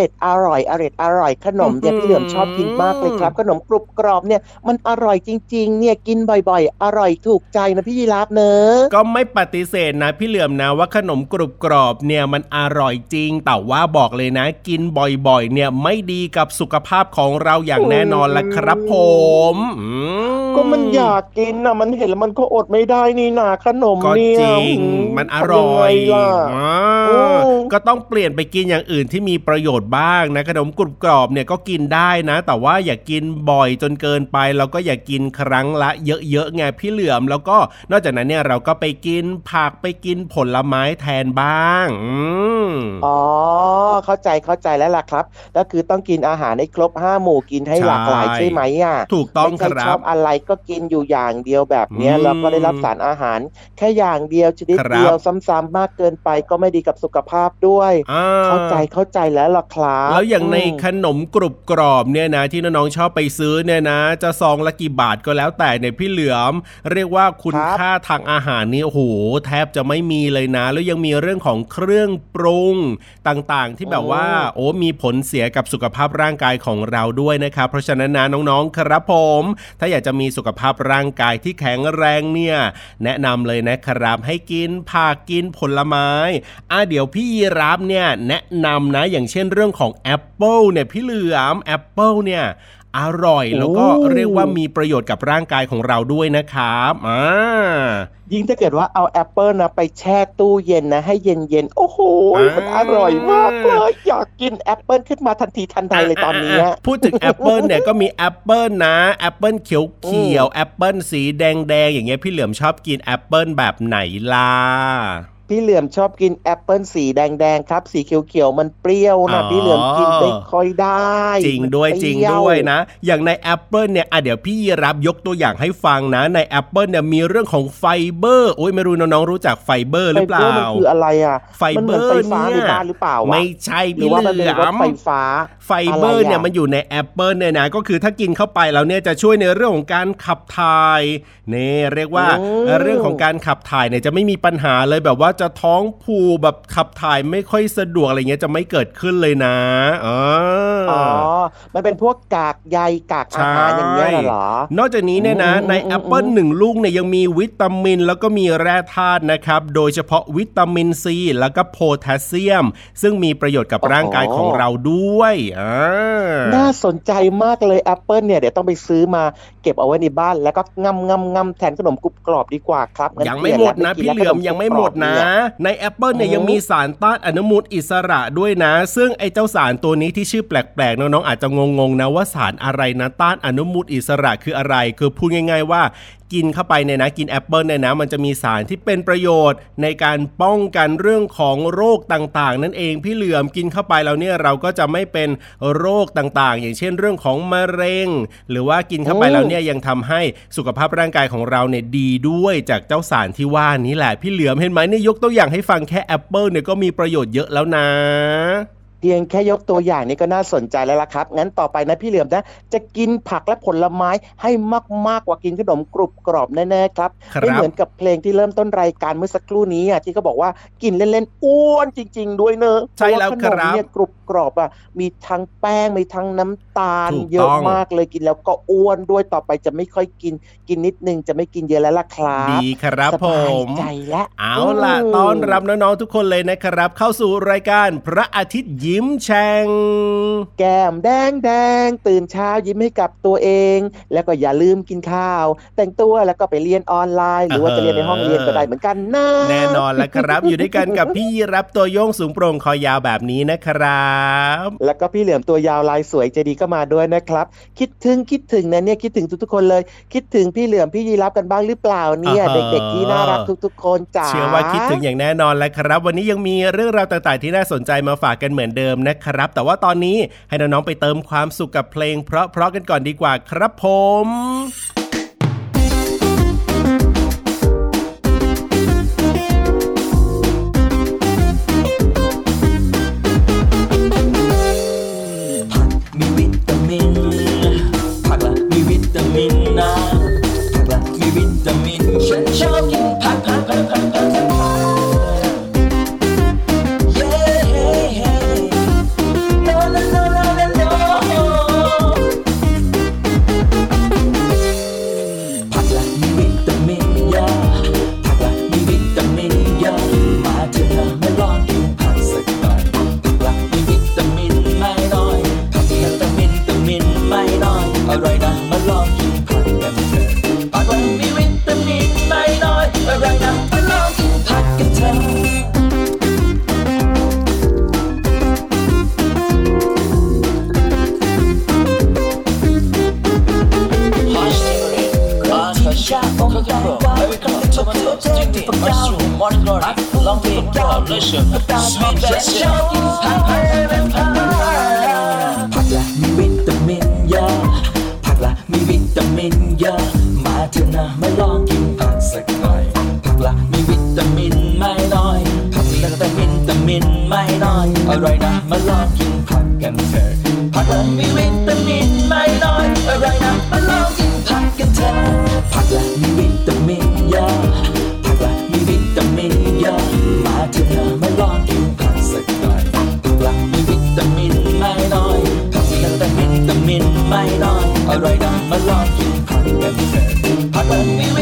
ร่อยอร่อยอร่อยอร่อยขนมเนี่ยพี่เหลือมชอบกินมากเลยครับ ขนมกรุบกรอบเนี่ยมันอร่อยจริง ๆ เนี่ยกินบ่อย ๆ อร่อยถูกใจนะพี่ยีราฟเนอะก็ไม่ปฏิเสธนะพี่เหลื่อมนะว่าขนมกรุบกรอบเนี่ยมันอร่อยจริง แต่ว่าบอกเลยนะ กินบ่อยๆ เนี่ยไม่ดีกับสุขภาพของเราอย่างแน่นอนละครับผมอืมก็มันอยากกินนะมันเห็นแล้วมันก็อดไม่ได้นี่นาขนมก็เนี่ยจริงมันอร่อยทำงไงล่ะอ่าโอ้ก็ต้องเปลี่ยนไปกินอย่างอื่นที่มีประโยชน์บ้างนะขนมกรุบกรอบเนี่ยก็กินได้นะ แต่ว่าอย่ากินบ่อยจนเกินไปแล้วก็อย่ากินครั้งละเยอะๆไงพี่เหลือม แล้วก็นอกจากนั้นเนี่ยเราก็ไปกินผักไปกินผลไม้แทนบ้างอืมอ๋อเข้าใจเข้าใจแล้วล่ะครับ ก็คือต้องกินอาหารให้ครบห้าหมู่กินให้ใช่หลากหลายใช่ไหมอะถูกต้องไม่คใช่รัชอบบอะไรก็กินอยู่อย่างเดียวแบบเนี้ยอืมแล้วก็ได้รับสารอาหาร แค่อย่างเดียวชนิดครับเดียวซ้ำๆมากเกินไปก็ไม่ดีกับสุขภาพด้วยอ่เข้าใจเข้าใจแล้วล่ะครับแล้วอย่างในมขนมกรุบกรอบเนี่ยนะ ที่น้องๆชอบไปซื้อเนี่ยนะ จะซองละกี่บาทก็แล้วแต่เนี่ยพี่เหลือม เรียกว่าคุณครับค่าทางอาหารนี่โอ้โหแทบจะไม่มีเลยนะ แล้วยังมีเรื่องของเครื่องปรุงต่างๆ ที่แบบว่า โอ้มีผลเสียกับสุขภาพร่างกายของเราด้วยนะครับ เพราะฉะนั้นนะน้องๆครับผม ถ้าอยากจะมีสุขภาพร่างกายที่แข็งแรงเนี่ย แนะนำเลยนะครับ ให้กินผักกินผลไม้อะเดี๋ยวพี่ยีรับเนี่ยแนะนำนะอย่างเช่นเรื่องของแอปเปิลเนี่ยพี่เหลื่อมแอปเปิลเนี่ยอร่อยแล้วก็โอ้เรียกว่ามีประโยชน์กับร่างกายของเราด้วยนะครับอ่ายิ่งถ้าเกิดว่าเอาแอปเปิลนะไปแช่ตู้เย็นนะ ให้เย็นๆโอ้โหมันอร่อยมากเลยอยากกินแอปเปิลขึ้นมาทันทีทันใดเลยตอนนี้อะพูดถึงแอปเปิลเนี่ยก็มีแอปเปิลนะแอปเปิลเขียวเขียวแอปเปิลสีแดงแดงๆอย่างเงี้ยพี่เหลือมชอบกินแอปเปิลแบบไหนล่ะ พี่เหลื่อมชอบกินแอปเปิลสีแดงๆครับ สีเขียวๆมันเปรี้ยวนะอ๋อพี่เหลื่อมกินไม่ค่อยได้ จริงด้วยมันจริงเปด้วยนะ อย่างในแอปเปิลเนี่ยอะเดี๋ยวพี่ยีรับยกตัวอย่างให้ฟังนะ ในแอปเปิลเนี่ยมีเรื่องของไฟเบอร์โอ้ยไม่รู้น้องๆรู้จักไฟเบอร์หรือเปล่าไฟบร์มันคืออะไรอะไฟมันเบเหมืออนร์ไฟฟ้าเนี่ยในบ้านหรือเปล่าวะไม่ใช่หรืพี่อว่าเหมันลืเป็นอรถมไฟฟ้า ไฟเบอร์อะไรอะเนี่ยมันอยู่ในแอปเปิลเนี่ยนะก็คือถ้ากินเข้าไปแล้วเนี่ยจะช่วยในเรื่องของการขับถ่ายนี่เรียกว่าอืมเรื่องของการขับถ่ายเนี่ยจะไม่มีปัญหาเลยแบบว่าจะท้องผูกแบบขับถ่ายไม่ค่อยสะดวกอะไรเงี้ยจะไม่เกิดขึ้นเลยนะเออออ๋อมันเป็นพวกกากใยกากอาหารอย่างเงี้ยเหรอ นอกจากนี้เนี่ยนะอืมในอืมแอปเปิลหนึ่งลูกเนี่ยยังมีวิตามิน แล้วก็มีแร่ธาตุนะครับ โดยเฉพาะวิตามินซีแล้วก็โพแทสเซียม ซึ่งมีประโยชน์กับร่างกายของเราด้วยอ่าน่าสนใจมากเลยแอปเปิลเนี่ยเดี๋ยวต้องไปซื้อมาเก็บเอาไว้ในบ้าน แล้วก็งำงำงำแทนขนมกรุบกรอบดีกว่าครับงั้นยังไม่หมดนะเปพี่ลี่ยเหลือมแวยังไม่หมดนะขกรอบเยในแอปเปิลเนี่ยอืมยังมีสารต้านอนุมูลอิสระด้วยนะ ซึ่งไอ้เจ้าสารตัวนี้ที่ชื่อแปลกๆน้องๆอาจจะงงๆนะว่าสารอะไรนะต้านอนุมูลอิสระคืออะไร คือพูดง่าย ๆว่า กินเข้าไปเนี่ยนะกินแอปเปิลเนี่ยนะมันจะมีสารที่เป็นประโยชน์ในการป้องกันเรื่องของโรคต่างๆ นั่นเองพี่เหลื่อมกินเข้าไปแล้วเนี่ยเราก็จะไม่เป็นโรคต่างๆ อย่างเช่นเรื่องของมะเร็ง หรือว่ากินเข้าไปแล้วเนี่ยยังทำให้สุขภาพร่างกายของเราเนี่ยดีด้วยจากเจ้าสารที่ว่านี้แหละพี่เหลื่อมเห็นไหมเนี่ยยกตัวอย่างให้ฟังแค่แอปเปิลเนี่ยก็มีประโยชน์เยอะแล้วนะ เพียงแค่ยกตัวอย่างนี้ก็น่าสนใจแล้วล่ะครับ งั้นต่อไปนะพี่เหลื่อมนะ จะกินผักและผลไม้ให้มากๆกว่ากินขนมกรุบกรอบแน่ๆครับครับไม่เหมือนกับเพลงที่เริ่มต้นรายการเมื่อสักครู่นี้อะที่เขาบอกว่ากินเล่นๆอ้วนจริง ๆ ด้วยเนอะใช่แล้วเพาะาขนมครับเนี่ยกรุบ กรอบอะมีทั้งแป้งมีทั้งน้ำตาลถูกเยอะต้องมากเลยกินแล้วก็อ้วนด้วยต่อไปจะไม่ค่อยกินกินนิดนึงจะไม่กินเยอะแล้วล่ะครับดีครับสผบายมใจแล้วเอาล่ะต้อนรับน้องๆทุกคนเลยนะครับ เข้าสู่รายการพระอาทิตย์ยิ้มแฉ่งแก้มแดงแดงตื่นเช้ายิ้มให้กับตัวเอง แล้วก็อย่าลืมกินข้าว แต่งตัวแล้วก็ไปเรียนออนไลน์ หรือว่าจะเรียนในห้องเรียนก็ได้เหมือนกันนะแน่นอนแล้วครับอยู่ด้วยกันกับพี่ยีรับตัวโยงสูงโปร่งคอยาวแบบนี้นะครับแล้วก็พี่เหลือมตัวยาวลายสวยใจดีก็มาด้วยนะครับ คิดถึงคิดถึงนะเนี่ยคิดถึงทุกๆคนเลย คิดถึงพี่เหลือมพี่ยีรับกันบ้างหรือเปล่าเนี่ยอ่าฮะเด็กๆที่น่ารักทุกๆคนจ้าเชื่อว่าคิดถึงอย่างแน่นอนแล้วครับ วันนี้ยังมีเรื่องราวต่างๆที่น่าสนใจมาฝากกันเหมือนเดิมนะครับ แต่ว่าตอนนี้ให้น้องๆไปเติมความสุขกับเพลง เพราะๆกันก่อนดีกว่าครับผม ผักละมีวิตามินเยอะผักละมีวิตามินเยอะมาเถอะนะมาลองกินผักสักหน่อยผักละมีวิตามินไม่น้อยผักละแต่วิตามินไม่น้อยอร่อยนะมาลองกิน ผักกั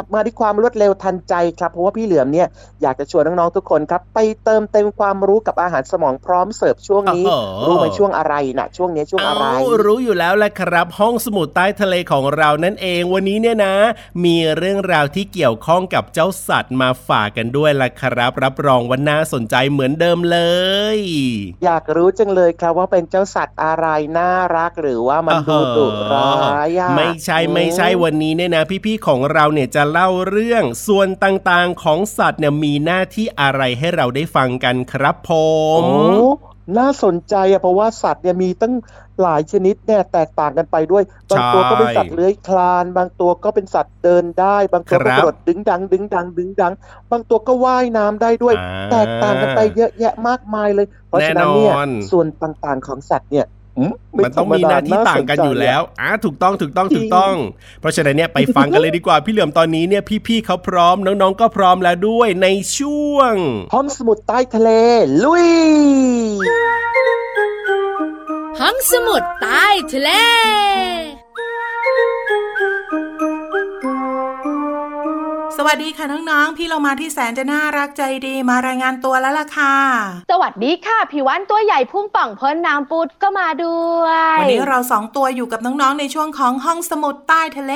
ลับมาด้วยความรวดเร็วทันใจครับเพราะว่าพี่เหลือมเนี่ยอยากจะชวนน้องๆทุกคนครับ ไปเติมเต็มความรู้กับอาหารสมองพร้อมเสิร์ฟช่วงนี้โอ้โหรู้ไหมช่วงอะไรนะช่วงนี้ช่วงอะไรเารู้อยู่แล้วแหละครับ ห้องสมุดใต้ทะเลของเรานั่นเองวันนี้เนี่ยนะ มีเรื่องราวที่เกี่ยวข้องกับเจ้าสัตว์มาฝากกันด้วยล่ะครับ รับรองว่าน่าสนใจเหมือนเดิมเลย อยากรู้จังเลยครับว่าเป็นเจ้าสัตว์อะไรน่ารักหรือว่ามันดูดุร้ายอะไม่ใช่ไม่ใช่วันนี้เนี่ยนะ พี่ๆของเราเนี่ยจะเล่าเรื่องส่วนต่างๆของสัตว์เนี่ยมีหน้าที่อะไรให้เราได้ฟังกันครับผมโอ้น่าสนใจอะเพราะว่าสัตว์เนี่ยมีตั้งหลายชนิดเนี่ยแตกต่างกันไปด้วย บางตัวก็เป็นสัตว์เลื้อยคลาน บางตัวก็เป็นสัตว์เดินได้ บางตัวก็กระโดดดึงดัง ดึงดัง ดึงดัง บางตัวก็ว่ายน้ำได้ด้วยอ่าแตกต่างกันไปเยอะแยะมากมายเลย เพราะฉะนั้นเนี่ยแน่นอนส่วนต่างๆของสัตว์เนี่ยอื มันต้องมีหน้าที่ต่างกันอยู่แล้วอะถูกต้องถูกต้องถูกต้อง เพราะฉะนั้นเนี่ยไปฟังกันเลยดีกว่าพี่เหลือมตอนนี้เนี่ยพี่ๆเขาพร้อมน้องๆก็พร้อมแล้วด้วยในช่วง ห้องสมุดใต้ทะเล ลุย ห้องสมุดใต้ทะเล สวัสดีค่ะน้องๆ พี่เรามาที่แสนจะน่ารักใจดีมารายงานตัวแล้วล่ะค่ะ สวัสดีค่ะผิววันตัวใหญ่พุ่งป่องพ้นน้ำปูดก็มาด้วย วันนี้เราสองตัวอยู่กับน้องๆในช่วงของห้องสมุดใต้ทะเล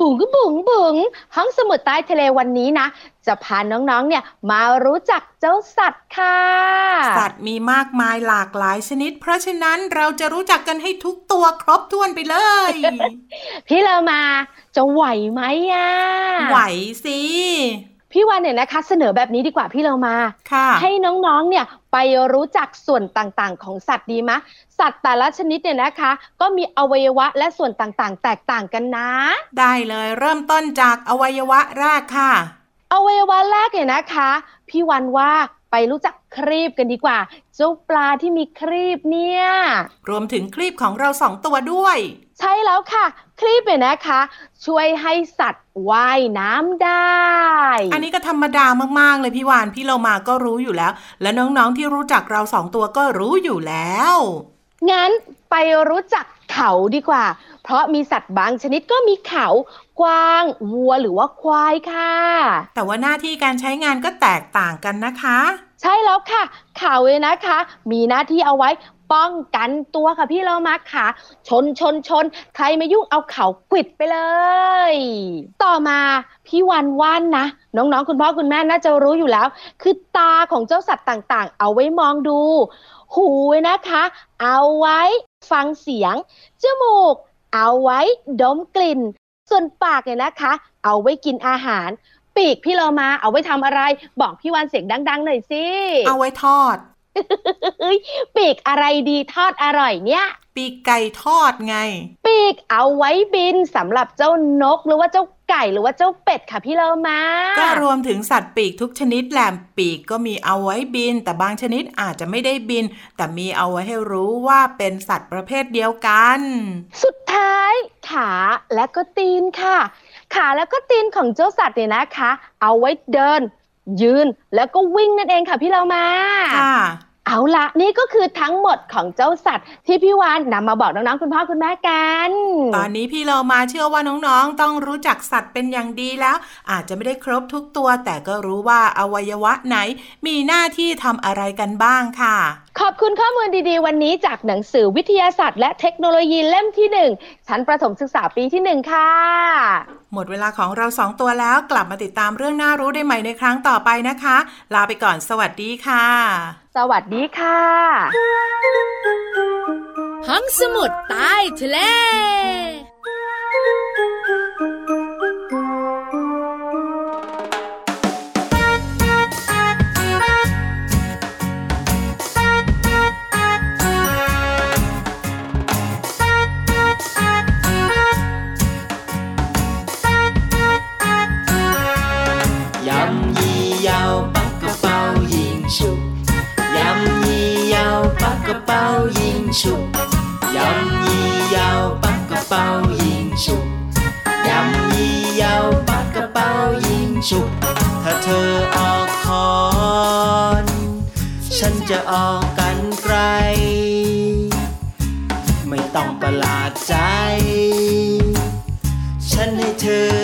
บุ๋งก็บุ๋งบุ๋งห้องสมุดใต้ทะเลวันนี้นะ จะพาน้องๆ เนี่ยมารู้จักเจ้าสัตว์ค่ะ สัตว์มีมากมายหลากหลายชนิด เพราะฉะนั้นเราจะรู้จักกันให้ทุกตัวครบถ้วนไปเลย พี่เรามาจะไหวไหมอะ ไหวสิ พี่วันเนี่ยนะคะ เสนอแบบนี้ดีกว่าพี่เรามาค่ะให้น้องๆ เนี่ยไปรู้จักส่วนต่างๆ ของสัตว์ดีมะ สัตว์แต่ละชนิดเนี่ยนะคะ ก็มีอวัยวะและส่วนต่างๆ แตกต่างกันนะ ได้เลยเริ่มต้นจากอวัยวะแรกค่ะ อวัยวะแรกเนี่ยนะคะ พี่วันว่าไปรู้จักครีบกันดีกว่า เจ้าปลาที่มีครีบเนี่ย รวมถึงคลีปของเราสองตัวด้วย ใช่แล้วค่ะ ครีบเนี่ยนะคะ ช่วยให้สัตว์ว่ายน้ำได้ อันนี้ก็ธรรมดามากๆเลยพี่วานพี่เรามาก็รู้อยู่แล้ว และน้องๆที่รู้จักเราสองตัวก็รู้อยู่แล้ว งั้นไปรู้จักเขาดีกว่า เพราะมีสัตว์บางชนิดก็มีเขากวางวัวหรือว่าควายค่ะ แต่ว่าหน้าที่การใช้งานก็แตกต่างกันนะคะ ใช่แล้วค่ะ เขาเลยนะคะ มีหน้าที่เอาไว้ป้องกันตัวค่ะพี่เรามาค่ะ ชนชนชน ใครมายุ่งเอาเขากวิดไปเลย ต่อมาพี่วันว่านนะ น้องๆ คุณพ่อคุณแม่น่าจะรู้อยู่แล้ว คือตาของเจ้าสัตว์ต่างๆ เอาไว้มองดู หูนะคะ เอาไว้ฟังเสียง จมูก เอาไว้ดมกลิ่น ส่วนปากเนี่ยนะคะ เอาไว้กินอาหาร ปีกพี่เรามาเอาไว้ทำอะไร บอกพี่วันเสียงดัง ๆ หน่อยสิ เอาไว้ทอดเฮ้ยปีกอะไรดีทอดอร่อยเนี่ย ปีกไก่ทอดไง ปีกเอาไว้บินสำหรับเจ้านกหรือว่าเจ้าไก่หรือว่าเจ้าเป็ดค่ะพี่เรามา ก็รวมถึงสัตว์ปีกทุกชนิดแหลมปีกก็มีเอาไว้บิน แต่บางชนิดอาจจะไม่ได้บิน แต่มีเอาไว้ให้รู้ว่าเป็นสัตว์ประเภทเดียวกัน สุดท้ายขาและก็ตีนค่ะ ขาแล้วก็ตีนของเจ้าสัตว์เนี่ยนะคะ เอาไว้เดิน ยืนแล้วก็วิ่งนั่นเองค่ะพี่เรามาค่ะ เอาละนี่ก็คือทั้งหมดของเจ้าสัตว์ ที่พี่วานนำมาบอกน้องๆคุณพ่อคุณแม่กัน ตอนนี้พี่เรามาเชื่อว่าน้องๆ ต้องรู้จักสัตว์เป็นอย่างดีแล้ว อาจจะไม่ได้ครบทุกตัว แต่ก็รู้ว่าอวัยวะไหน มีหน้าที่ทำอะไรกันบ้างค่ะ ขอบคุณข้อมูลดีๆ วันนี้จากหนังสือวิทยาศาสตร์และเทคโนโลยีเล่มที่หนึ่งชั้นประถมศึกษาปีที่หนึ่งค่ะ หมดเวลาของเราสองตัวแล้วกลับมาติดตามเรื่องน่ารู้ได้ใหม่ในครั้งต่อไปนะคะ ลาไปก่อนสวัสดีค่ะ สวัสดีค่ะห้องสมุดใต้ทะเล ฉันจะออกกันไกล ไม่ต้องประหลาดใจ ฉันให้เธอ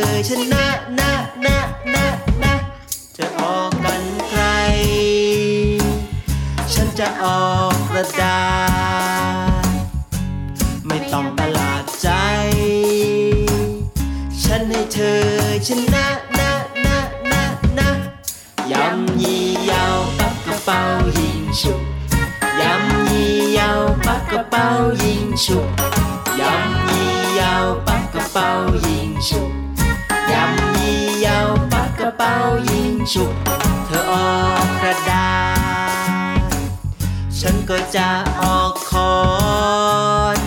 ฉุบยำยี่ยาวปักกระเป๋ายิงฉุบยำยี่ยาวปักกระเป๋ายิงฉุบเธอออกกระดาษ ฉันก็จะออกคอน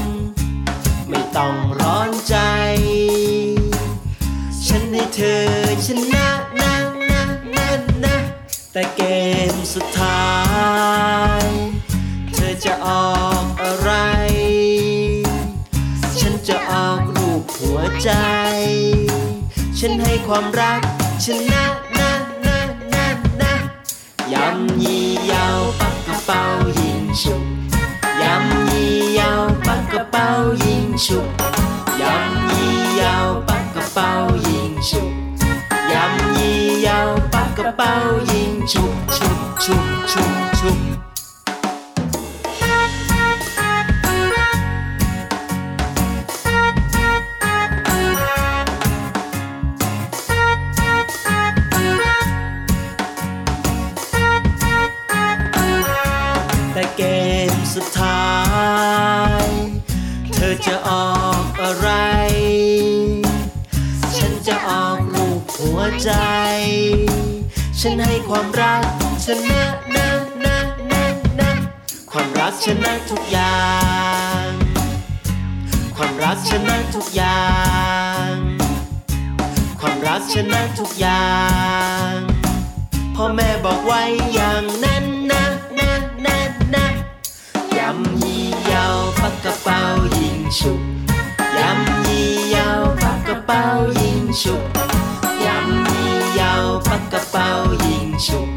ไม่ต้องร้อนใจ ฉันให้เธอชนะนะนะนะนะแต่เกมสุดท้าย ฉันให้ความรัก ชนะนะนะนะนะยำยียาวปักกระเป๋ายิงฉุบยำยียาวปักกระเป๋ายิงฉุบยำยียาวปักกระเป๋ายิงฉุบยำยียาวปักกระเป๋ายิงฉุบฉุบฉุบฉุบ ความรักชนะนะนะนะนะความรักชนะทุกอย่าง ความรักชนะทุกอย่าง ความรักชนะทุกอย่างพ่อแม่บอกไว้อย่างนั้นนะนะนะนะยำยี่ยาวปักกระเป๋ายิงฉุบยำยี่ยาวปักกระเป๋ายิงฉุบยำยี่ยาวปักกระเป๋ายิง ฉุบ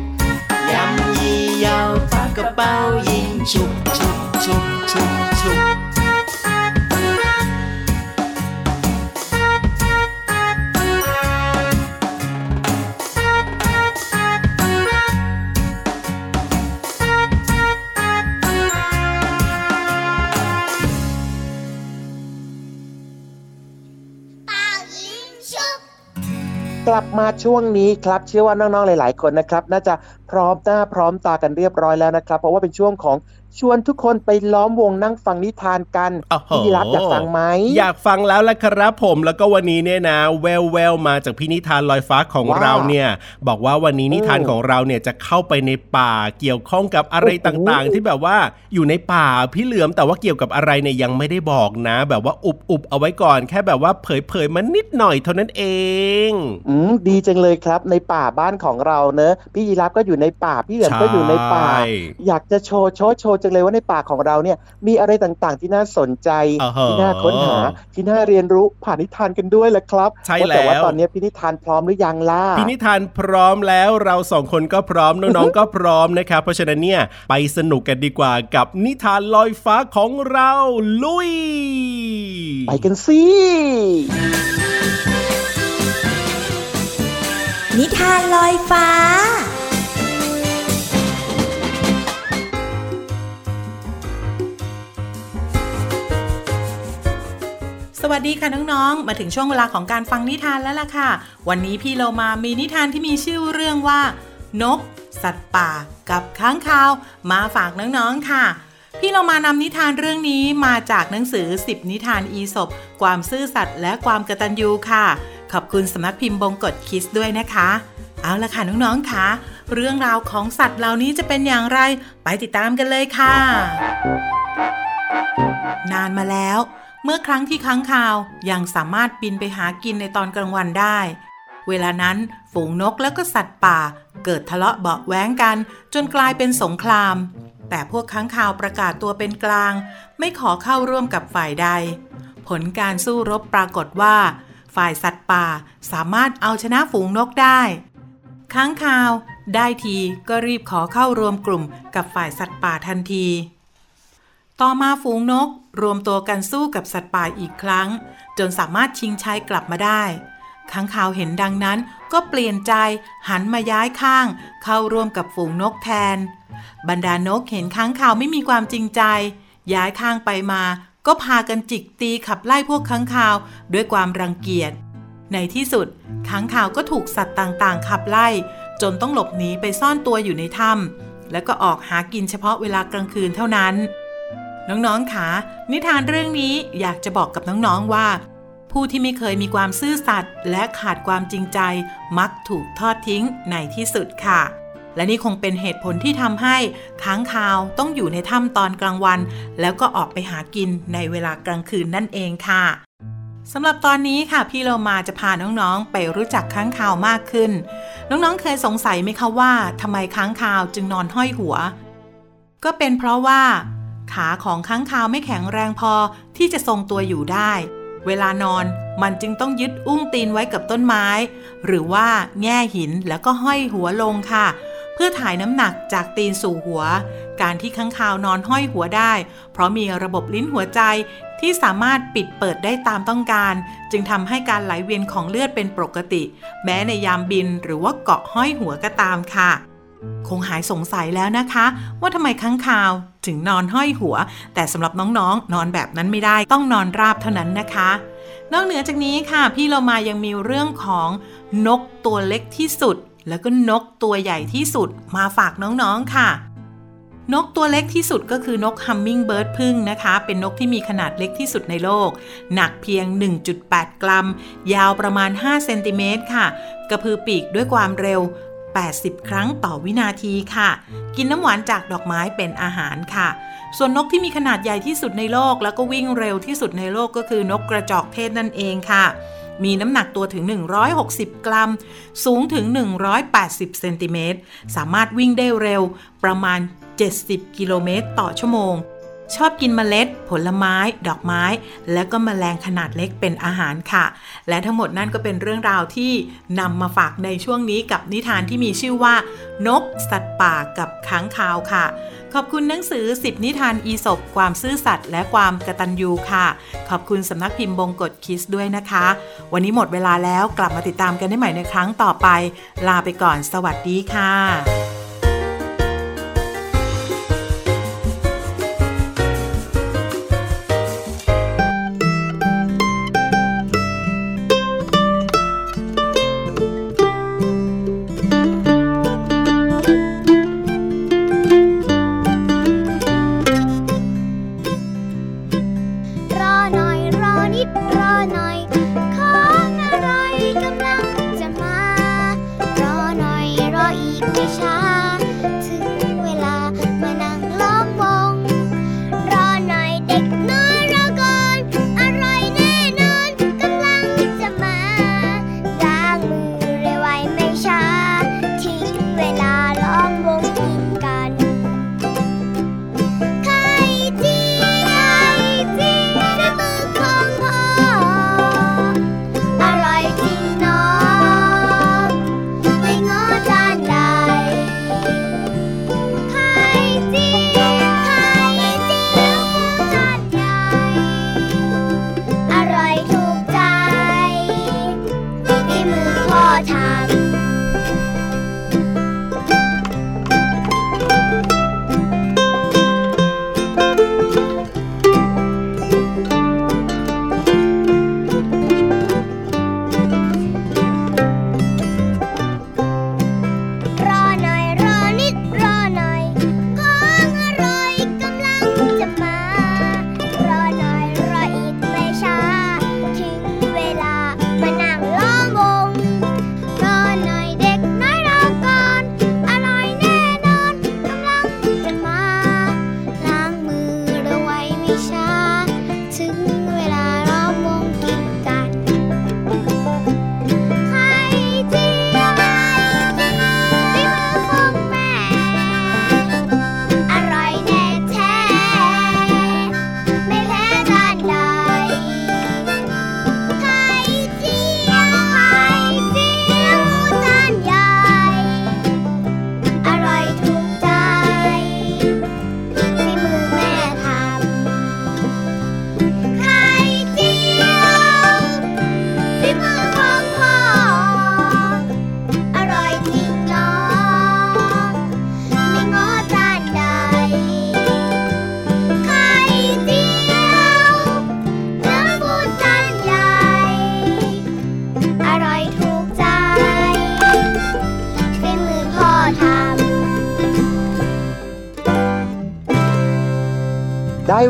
ยำยี่ยาวปัก กลับมาช่วงนี้ครับเชื่อว่าน้องๆหลาย ๆ คนนะครับ น่าจะพร้อมหน้าพร้อมตากันเรียบร้อยแล้วนะครับ เพราะว่าเป็นช่วงของ ชวนทุกคนไปล้อมวงนั่งฟังนิทานกันโอ้โหพี่ยีรับอยากฟังไหมอยากฟังแล้วละครับผมแล้วก็วันนี้เนี่ยนะแววแววๆมาจากพี่นิทานลอยฟ้าของว่าเราเนี่ยบอกว่าวันนี้นิทานอืมของเราเนี่ยจะเข้าไปในป่าเกี่ยวข้องกับอะไรโอ้โหต่างๆ ที่แบบว่าอยู่ในป่าพี่เหลือมแต่ว่าเกี่ยวกับอะไรเนี่ยยังไม่ได้บอกนะ แบบว่าอุบอุบๆเอาไว้ก่อน แค่แบบว่าเผยเผยๆมานิดหน่อยเท่านั้นเองอืมดีจังเลยครับในป่าบ้านของเราเนอะพี่ยีรับก็อยู่ในป่าพี่เหลือมก็อยู่ในป่าใช่อยากจะโชว์โชว์โชว์จังเลยว่าในป่าของเราเนี่ยมีอะไรต่างๆ ที่น่าสนใจอ่าฮะที่น่าค้นหา ที่น่าเรียนรู้ผ่านนิทานกันด้วยแหละครับใช่ว่าแต่ว่าแล้วตอนนี้พี่นิทานพร้อมหรือยังล่ะพี่นิทานพร้อมแล้วเราสองคนก็พร้อมน้องๆก็พร้อมนะครับ เพราะฉะนั้นเนี่ยไปสนุกกันดีกว่ากับนิทานลอยฟ้าของเราลุย ไปกันสินิทานลอยฟ้า สวัสดีค่ะน้องๆ มาถึงช่วงเวลาของการฟังนิทานแล้วล่ะค่ะ วันนี้พี่เรามามีนิทานที่มีชื่อเรื่องว่า นก สัตว์ป่า กับค้างคาว มาฝากน้องๆค่ะ พี่เรามานำนิทานเรื่องนี้มาจากหนังสือ 10 นิทานอีสบความซื่อสัตย์และความกระตัญญูค่ะ ขอบคุณสำนักพิมพ์บงกฎคิสด้วยนะคะ เอาละค่ะน้องๆค่ะ เรื่องราวของสัตว์เหล่านี้จะเป็นอย่างไร ไปติดตามกันเลยค่ะ นานมาแล้ว เมื่อครั้งที่ค้างคาวยังสามารถบินไปหากินในตอนกลางวันได้ เวลานั้นฝูงนกและก็สัตว์ป่า เกิดทะเลาะเบาแว้งกัน จนกลายเป็นสงคราม แต่พวกค้างคาวประกาศตัวเป็นกลาง ไม่ขอเข้าร่วมกับฝ่ายใด ผลการสู้รบปรากฏว่า ฝ่ายสัตว์ป่าสามารถเอาชนะฝูงนกได้ค้างคาวได้ทีก็รีบขอเข้ารวมกลุ่มกับฝ่ายสัตว์ป่าทันที ต่อมาฝูงนก รวมตัวกันสู้กับสัตว์ป่าอีกครั้ง จนสามารถชิงชัยกลับมาได้ค้างคาวเห็นดังนั้นก็เปลี่ยนใจหันมาย้ายข้าง เข้าร่วมกับฝูงนกแทน บรรดานกเห็นค้างคาวไม่มีความจริงใจ ย้ายข้างไปมา ก็พากันจิกตีขับไล่พวกค้างคาวด้วยความรังเกียจ ในที่สุดค้างคาวก็ถูกสัตว์ต่างๆ ขับไล่ จนต้องหลบหนีไปซ่อนตัวอยู่ในถ้ำแล้วก็ออกหากินเฉพาะเวลากลางคืนเท่านั้น น้องๆคะนิทานเรื่องนี้อยากจะบอกกับน้องๆว่า ผู้ที่ไม่เคยมีความซื่อสัตย์และขาดความจริงใจ มักถูกทอดทิ้งในที่สุดค่ะ และนี่คงเป็นเหตุผลที่ทำให้ค้างคาวต้องอยู่ในถ้ำตอนกลางวัน แล้วก็ออกไปหากินในเวลากลางคืนนั่นเองค่ะสำหรับตอนนี้ค่ะพี่เรามาจะพาน้องๆ ไปรู้จักค้างคาวมากขึ้น น้องๆเคยสงสัยไหมคะว่าทำไมค้างคาวจึงนอนห้อยหัว ก็เป็นเพราะว่า ขาของค้างคาวไม่แข็งแรงพอที่จะทรงตัวอยู่ได้ เวลานอนมันจึงต้องยึดอุ้งตีนไว้กับต้นไม้ หรือว่าแง่หินแล้วก็ห้อยหัวลงค่ะ เพื่อถ่ายน้ำหนักจากตีนสู่หัว การที่ค้างคาวนอนห้อยหัวได้ เพราะมีระบบลิ้นหัวใจที่สามารถปิดเปิดได้ตามต้องการ จึงทำให้การไหลเวียนของเลือดเป็นปกติ แม้ในยามบินหรือว่าเกาะห้อยหัวก็ตามค่ะ คงหายสงสัยแล้วนะคะ ว่าทำไมค้างคาวถึงนอนห้อยหัว แต่สำหรับน้องๆ นอนแบบนั้นไม่ได้ต้องนอนราบเท่านั้นนะคะ นอกเหนือจากนี้ค่ะ พี่เรามายังมีเรื่องของนกตัวเล็กที่สุด แล้วก็นกตัวใหญ่ที่สุดมาฝากน้องๆค่ะนกตัวเล็กที่สุดก็คือนกฮัมมิงเบิร์ดพึ่งนะคะ เป็นนกที่มีขนาดเล็กที่สุดในโลก หนักเพียง 1.8 กรัม ยาวประมาณ 5 เซนติเมตรค่ะ กระพือปีกด้วยความเร็ว 80 ครั้งต่อวินาทีค่ะ กินน้ำหวานจากดอกไม้เป็นอาหารค่ะ ส่วนนกที่มีขนาดใหญ่ที่สุดในโลก แล้วก็วิ่งเร็วที่สุดในโลกก็คือนกกระจอกเทศนั่นเองค่ะ มีน้ำหนักตัวถึง 160 กรัม สูงถึง 180 เซนติเมตร สามารถวิ่งได้เร็วประมาณ 70 กิโลเมตรต่อชั่วโมง ชอบกินเมล็ด ผลไม้ ดอกไม้ และก็มแมลงขนาดเล็กเป็นอาหารค่ะ และทั้งหมดนั่นก็เป็นเรื่องราวที่นำมาฝากในช่วงนี้กับนิทานที่มีชื่อว่า นก สัตว์ป่ากับค้างคาวค่ะ ขอบคุณหนังสือ 10 นิทานอีสบความซื่อสัตย์และความกระตัญญูค่ะ ขอบคุณสำนักพิมพ์บงกฎคิสด้วยนะคะ วันนี้หมดเวลาแล้วกลับมาติดตามกันได้ใหม่ในครั้งต่อไป ลาไปก่อนสวัสดีค่ะ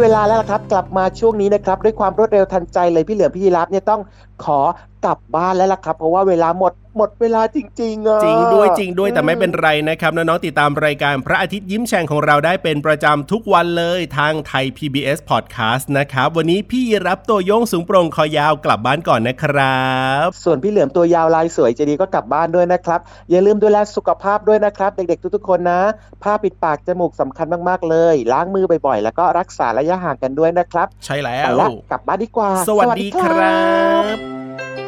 เวลาแล้วล่ะครับ กลับมาช่วงนี้นะครับ ด้วยความรวดเร็วทันใจเลยพี่เหลือมพี่ยีรับเนี่ยต้องขอกลับบ้านแล้วล่ะครับ เพราะว่าเวลาหมดหมดเวลาจริงๆอะจริงด้วยจริงด้วยแต่ไม่เป็นไรนะครับน้องๆติดตามรายการพระอาทิตย์ยิ้มแฉ่งของเราได้เป็นประจำทุกวันเลยทางไทย PBS Podcast นะครับ วันนี้พี่รับตัวโยงสูงโปร่งคอยาวกลับบ้านก่อนนะครับ ส่วนพี่เหลือมตัวยาวลายสวยใจะดีก็กลับบ้านด้วยนะครับ อย่าลืมดูแลสุขภาพด้วยนะครับ เด็กๆทุกๆคนนะ ผ้าปิดปากจมูกสำคัญมากๆเลย ล้างมือบ่อยๆ แล้วก็รักษาระยะห่างกันด้วยนะครับ ใช่แล้ไปวละกลับบ้านดีกว่า สวัสดีครับ